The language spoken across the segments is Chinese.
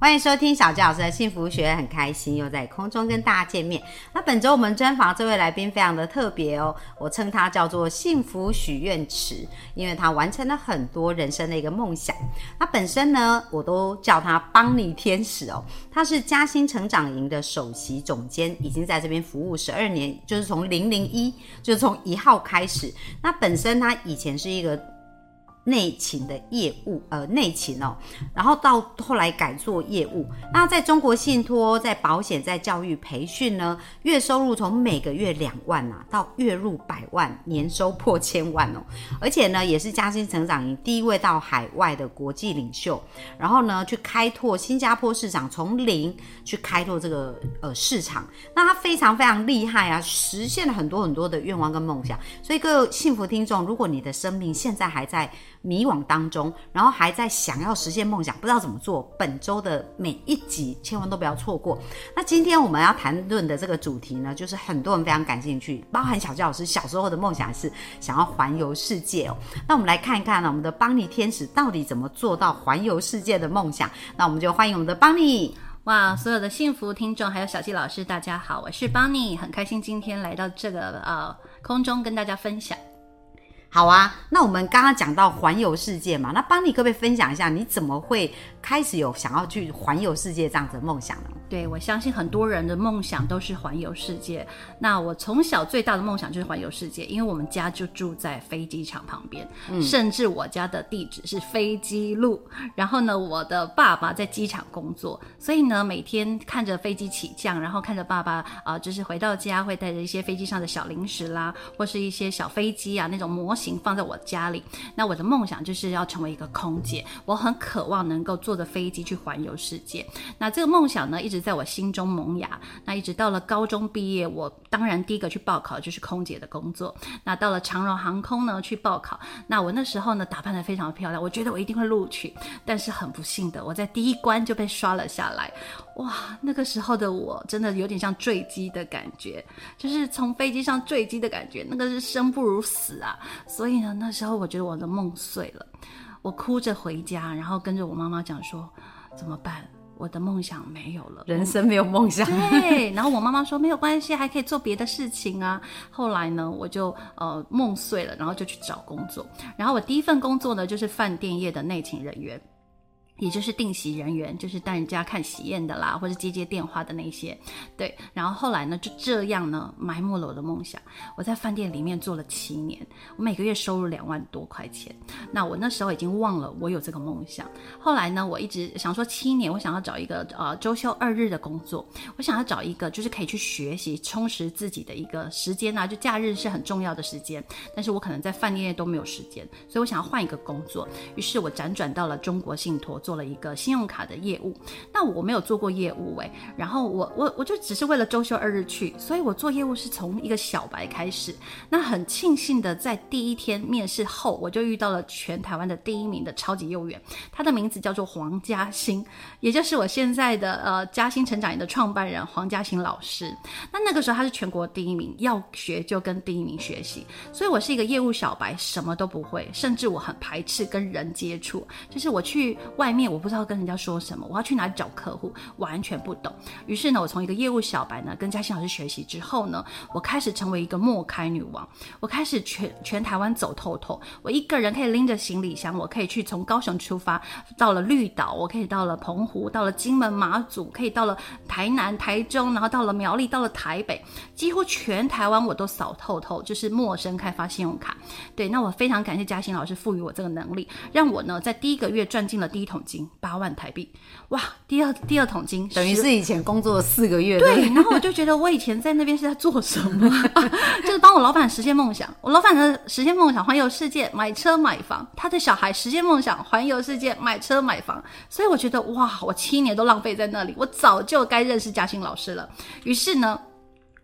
欢迎收听小纪老师的幸福学，很开心又在空中跟大家见面。那本周我们专访这位来宾非常的特别哦，我称他叫做幸福许愿池，因为他完成了很多人生的一个梦想。那本身呢，我都叫他邦尼天使哦。他是嘉兴成长营的首席总监，已经在这边服务十二年，就是从零零一，就是从一号开始。那本身他以前是一个。内勤的业务，呃，内勤哦，然后到后来改做业务。那在中国信托、在保险、在教育培训呢，月收入从每个月两万啊，到月入百万，年收破千万哦。而且呢，也是嘉兴成长营第一位到海外的国际领袖，然后呢，去开拓新加坡市场，从零去开拓这个呃市场。那他非常非常厉害啊，实现了很多很多的愿望跟梦想。所以各位幸福听众，如果你的生命现在还在。迷惘当中，然后还在想要实现梦想，不知道怎么做。本周的每一集千万都不要错过。那今天我们要谈论的这个主题呢，就是很多人非常感兴趣，包含小教老师小时候的梦想是想要环游世界哦。那我们来看一看呢，我们的邦尼天使到底怎么做到环游世界的梦想？那我们就欢迎我们的邦尼。哇，所有的幸福听众还有小纪老师，大家好，我是邦尼，很开心今天来到这个呃空中跟大家分享。好啊，那我们刚刚讲到环游世界嘛，那邦尼可不可以分享一下，你怎么会开始有想要去环游世界这样子的梦想呢？对，我相信很多人的梦想都是环游世界。那我从小最大的梦想就是环游世界，因为我们家就住在飞机场旁边，甚至我家的地址是飞机路。然后呢，我的爸爸在机场工作，所以呢，每天看着飞机起降，然后看着爸爸啊，就是回到家会带着一些飞机上的小零食啦，或是一些小飞机啊那种模型放在我家里。那我的梦想就是要成为一个空姐，我很渴望能够坐着飞机去环游世界。那这个梦想呢，一直。在我心中萌芽，那一直到了高中毕业，我当然第一个去报考就是空姐的工作。那到了长荣航空呢去报考，那我那时候呢打扮的非常漂亮，我觉得我一定会录取，但是很不幸的，我在第一关就被刷了下来。哇，那个时候的我真的有点像坠机的感觉，就是从飞机上坠机的感觉，那个是生不如死啊。所以呢，那时候我觉得我的梦碎了，我哭着回家，然后跟着我妈妈讲说怎么办。我的梦想没有了，人生没有梦想。对，然后我妈妈说没有关系，还可以做别的事情啊。后来呢，我就呃梦碎了，然后就去找工作。然后我第一份工作呢，就是饭店业的内勤人员。也就是定席人员，就是带人家看喜宴的啦，或者接接电话的那些，对。然后后来呢，就这样呢，埋没了我的梦想。我在饭店里面做了七年，我每个月收入两万多块钱。那我那时候已经忘了我有这个梦想。后来呢，我一直想说，七年我想要找一个呃周休二日的工作，我想要找一个就是可以去学习、充实自己的一个时间啊，就假日是很重要的时间。但是我可能在饭店都没有时间，所以我想要换一个工作。于是我辗转到了中国信托。做了一个信用卡的业务，那我没有做过业务诶，然后我我我就只是为了周休二日去，所以我做业务是从一个小白开始。那很庆幸的，在第一天面试后，我就遇到了全台湾的第一名的超级业务员，他的名字叫做黄嘉欣，也就是我现在的呃嘉兴成长营的创办人黄嘉欣老师。那那个时候他是全国第一名，要学就跟第一名学习，所以我是一个业务小白，什么都不会，甚至我很排斥跟人接触，就是我去外面。我不知道跟人家说什么，我要去哪里找客户，完全不懂。于是呢，我从一个业务小白呢，跟嘉欣老师学习之后呢，我开始成为一个莫开女王。我开始全全台湾走透透，我一个人可以拎着行李箱，我可以去从高雄出发，到了绿岛，我可以到了澎湖，到了金门马祖，可以到了台南、台中，然后到了苗栗，到了台北，几乎全台湾我都扫透透，就是陌生开发信用卡。对，那我非常感谢嘉欣老师赋予我这个能力，让我呢在第一个月赚进了第一桶。金八万台币，哇！第二第二桶金，等于是以前工作四个月。对，然后我就觉得我以前在那边是在做什么？就是帮我老板实现梦想。我老板的实现梦想，环游世界，买车买房；他的小孩实现梦想，环游世界，买车买房。所以我觉得，哇！我七年都浪费在那里，我早就该认识嘉兴老师了。于是呢。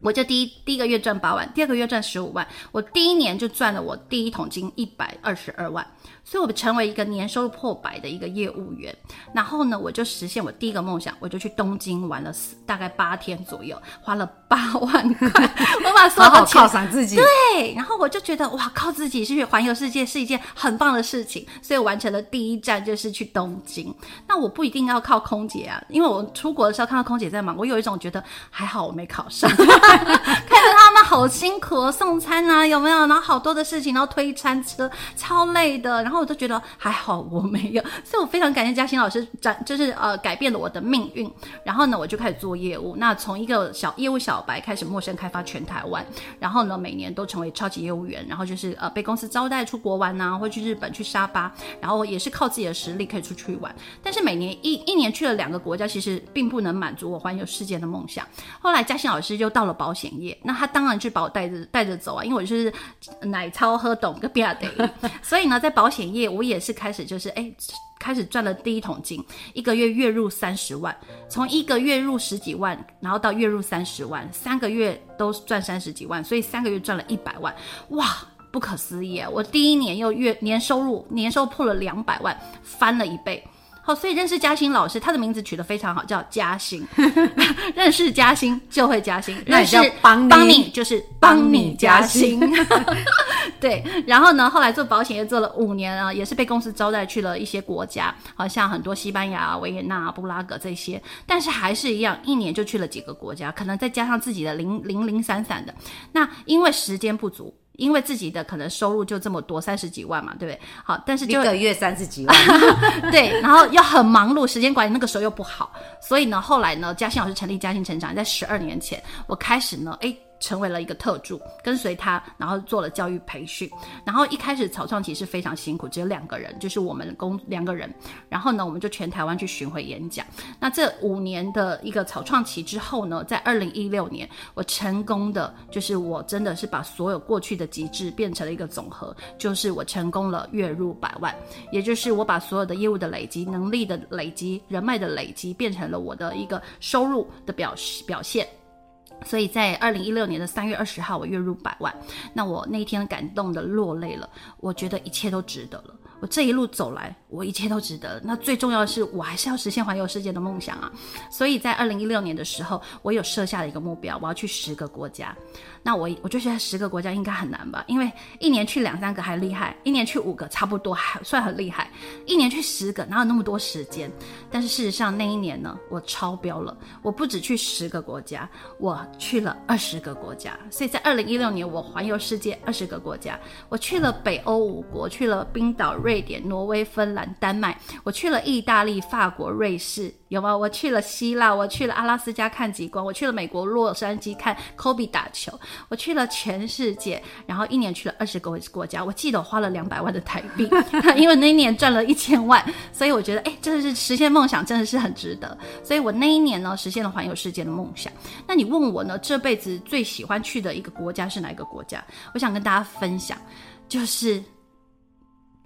我就第一第一个月赚八万，第二个月赚十五万，我第一年就赚了我第一桶金一百二十二万，所以我成为一个年收入破百的一个业务员。然后呢，我就实现我第一个梦想，我就去东京玩了大概八天左右，花了 八万块，我把所有的钱犒赏自己。对，然后我就觉得哇，靠自己去环游世界是一件很棒的事情，所以我完成了第一站就是去东京。那我不一定要靠空姐啊，因为我出国的时候看到空姐在忙，我有一种觉得还好我没考上，好辛苦送餐啊，有没有？然后好多的事情，然后推餐车超累的，然后我就觉得还好我没有，所以我非常感谢嘉欣老师，展就是呃改变了我的命运。然后呢，我就开始做业务，那从一个小业务小白开始陌生开发全台湾，然后呢每年都成为超级业务员，然后就是呃被公司招待出国玩呐，或去日本去沙巴，然后也是靠自己的实力可以出去玩。但是每年一一年去了两个国家，其实并不能满足我环游世界的梦想。后来嘉欣老师就到了保险业，那他当然就把我带着带着走啊，因为我就是奶超喝懂个比亚迪，所以呢，在保险业我也是开始就是哎，开始赚了第一桶金，一个月月入三十万，从一个月入十几万，然后到月入三十万，三个月都赚三十几万，所以三个月赚了一百万，哇，不可思议！我第一年又月年收入年收破了两百万，翻了一倍。好，所以认识嘉欣老师，他的名字取得非常好，叫嘉欣。认识嘉欣就会嘉欣，认识帮帮你就是帮你嘉欣。对，然后呢，后来做保险业做了五年啊，也是被公司招待去了一些国家，好像很多西班牙、维也纳、布拉格这些，但是还是一样，一年就去了几个国家，可能再加上自己的零零零散散的，那因为时间不足。因为自己的可能收入就这么多，三十几万嘛，对不对？好，但是一个月三十几万，对，然后又很忙碌，时间管理那个时候又不好，所以呢，后来呢，嘉兴老师成立嘉兴成长，在十二年前，我开始呢，哎。成为了一个特助，跟随他，然后做了教育培训。然后一开始草创期是非常辛苦，只有两个人，就是我们公两个人。然后呢，我们就全台湾去巡回演讲。那这五年的一个草创期之后呢，在二零一六年，我成功的就是我真的是把所有过去的极致变成了一个总和，就是我成功了月入百万，也就是我把所有的业务的累积、能力的累积、人脉的累积，变成了我的一个收入的表表现。所以在二零一六年的三月二十号，我月入百万，那我那一天感动的落泪了，我觉得一切都值得了。我这一路走来，我一切都值得。那最重要的是，我还是要实现环游世界的梦想啊！所以在二零一六年的时候，我有设下了一个目标，我要去十个国家。那我我就觉得十个国家应该很难吧？因为一年去两三个还厉害，一年去五个差不多还算很厉害，一年去十个哪有那么多时间？但是事实上那一年呢，我超标了。我不止去十个国家，我去了二十个国家。所以在二零一六年，我环游世界二十个国家。我去了北欧五国，去了冰岛、瑞瑞典、挪威、芬兰、丹麦。我去了意大利、法国、瑞士。有吗？我去了希腊，我去了阿拉斯加看极光，我去了美国洛杉矶看科比打球，我去了全世界，然后一年去了二十个国家。我记得我花了两百万的台币，因为那一年赚了一千万，所以我觉得，哎，真的是实现梦想，真的是很值得。所以我那一年呢，实现了环游世界的梦想。那你问我呢，这辈子最喜欢去的一个国家是哪一个国家？我想跟大家分享，就是。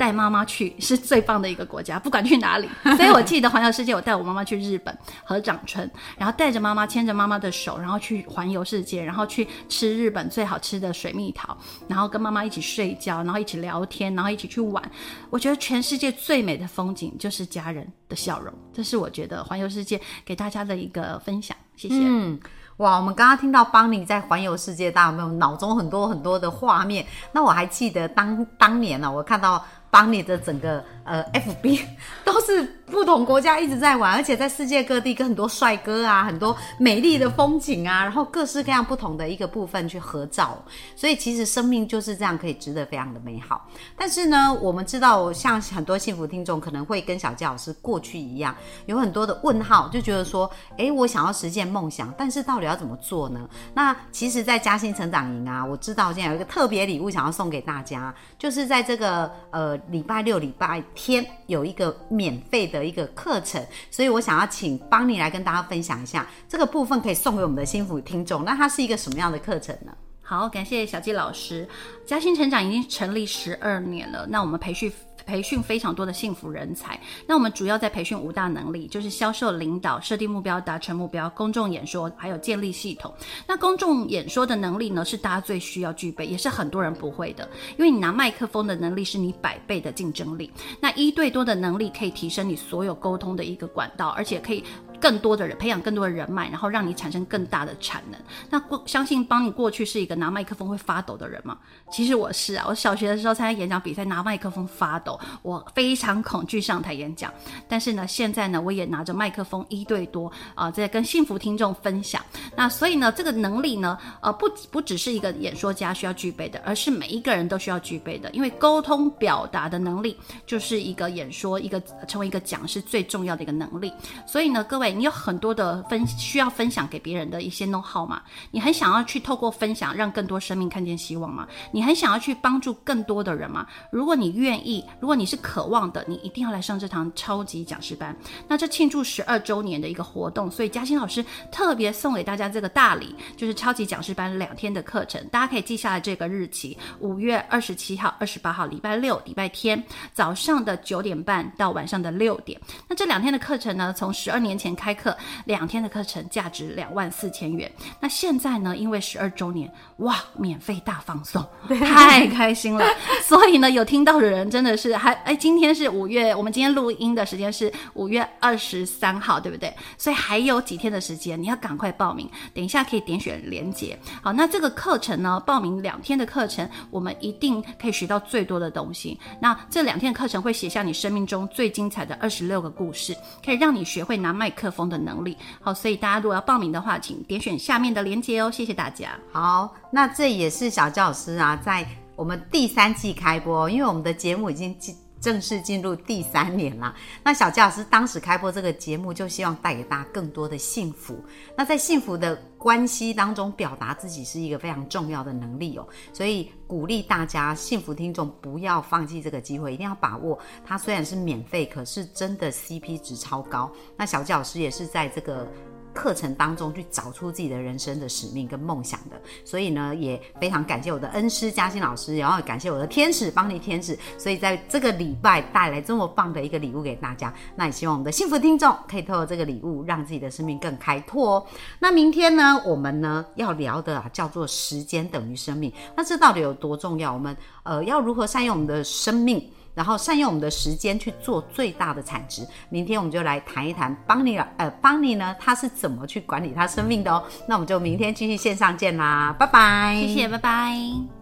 带妈妈去是最棒的一个国家，不管去哪里。所以我记得环游世界，我带我妈妈去日本和长春，然后带着妈妈牵着妈妈的手，然后去环游世界，然后去吃日本最好吃的水蜜桃，然后跟妈妈一起睡觉，然后一起聊天，然后一起去玩。我觉得全世界最美的风景就是家人的笑容，这是我觉得环游世界给大家的一个分享。谢谢。嗯，哇，我们刚刚听到邦尼在环游世界，大家有没有脑中很多很多的画面？那我还记得当当年呢，我看到。帮你的整个呃，FB 都是不同国家一直在玩，而且在世界各地跟很多帅哥啊、很多美丽的风景啊，然后各式各样不同的一个部分去合照。所以其实生命就是这样，可以值得非常的美好。但是呢，我们知道，像很多幸福听众可能会跟小杰老师过去一样，有很多的问号，就觉得说，诶，我想要实现梦想，但是到底要怎么做呢？那其实，在嘉兴成长营啊，我知道现在有一个特别礼物想要送给大家，就是在这个呃。礼拜六、礼拜天有一个免费的一个课程，所以我想要请邦尼来跟大家分享一下这个部分，可以送给我们的幸福听众。那它是一个什么样的课程呢？好，感谢小纪老师。嘉兴成长已经成立十二年了，那我们培训。培训非常多的幸福人才。那我们主要在培训五大能力，就是销售、领导、设定目标、达成目标、公众演说，还有建立系统。那公众演说的能力呢，是大家最需要具备，也是很多人不会的，因为你拿麦克风的能力是你百倍的竞争力。那一对多的能力可以提升你所有沟通的一个管道，而且可以。更多的人培养更多的人脉，然后让你产生更大的产能。那过相信帮你过去是一个拿麦克风会发抖的人吗？其实我是啊，我小学的时候参加演讲比赛，拿麦克风发抖，我非常恐惧上台演讲。但是呢，现在呢，我也拿着麦克风一对多啊，在跟幸福听众分享。那所以呢，这个能力呢，呃，不不只是一个演说家需要具备的，而是每一个人都需要具备的。因为沟通表达的能力就是一个演说一个成为一个讲师最重要的一个能力。所以呢，各位。你有很多的分需要分享给别人的一些 know how 吗？你很想要去透过分享让更多生命看见希望吗？你很想要去帮助更多的人吗？如果你愿意，如果你是渴望的，你一定要来上这堂超级讲师班。那这庆祝十二周年的一个活动，所以嘉欣老师特别送给大家这个大礼，就是超级讲师班两天的课程。大家可以记下来这个日期：五月二十七号、二十八号，礼拜六、礼拜天早上的九点半到晚上的六点。那这两天的课程呢，从十二年前。开课两天的课程价值两万四千元，那现在呢？因为十二周年，哇，免费大放送，太开心了。所以呢，有听到的人真的是还哎，今天是五月，我们今天录音的时间是五月二十三号，对不对？所以还有几天的时间，你要赶快报名。等一下可以点选连接。好，那这个课程呢，报名两天的课程，我们一定可以学到最多的东西。那这两天课程会写下你生命中最精彩的二十六个故事，可以让你学会拿麦克。风的能力好，所以大家如果要报名的话，请点选下面的链接哦。谢谢大家。好，那这也是小教师啊，在我们第三季开播，因为我们的节目已经进正式进入第三年了。那小教师当时开播这个节目，就希望带给大家更多的幸福。那在幸福的关系当中，表达自己是一个非常重要的能力哦。所以鼓励大家幸福听众不要放弃这个机会，一定要把握。它虽然是免费，可是真的 CP 值超高。那小教师也是在这个。课程当中去找出自己的人生的使命跟梦想的，所以呢，也非常感谢我的恩师嘉欣老师，然后感谢我的天使邦尼天使，所以在这个礼拜带来这么棒的一个礼物给大家。那也希望我们的幸福听众可以透过这个礼物，让自己的生命更开拓哦。那明天呢，我们呢要聊的啊叫做时间等于生命，那这到底有多重要？我们呃要如何善用我们的生命？然后善用我们的时间去做最大的产值。明天我们就来谈一谈邦尼了，呃，邦尼呢，他是怎么去管理他生命的哦？那我们就明天继续线上见啦，拜拜，谢谢，拜拜。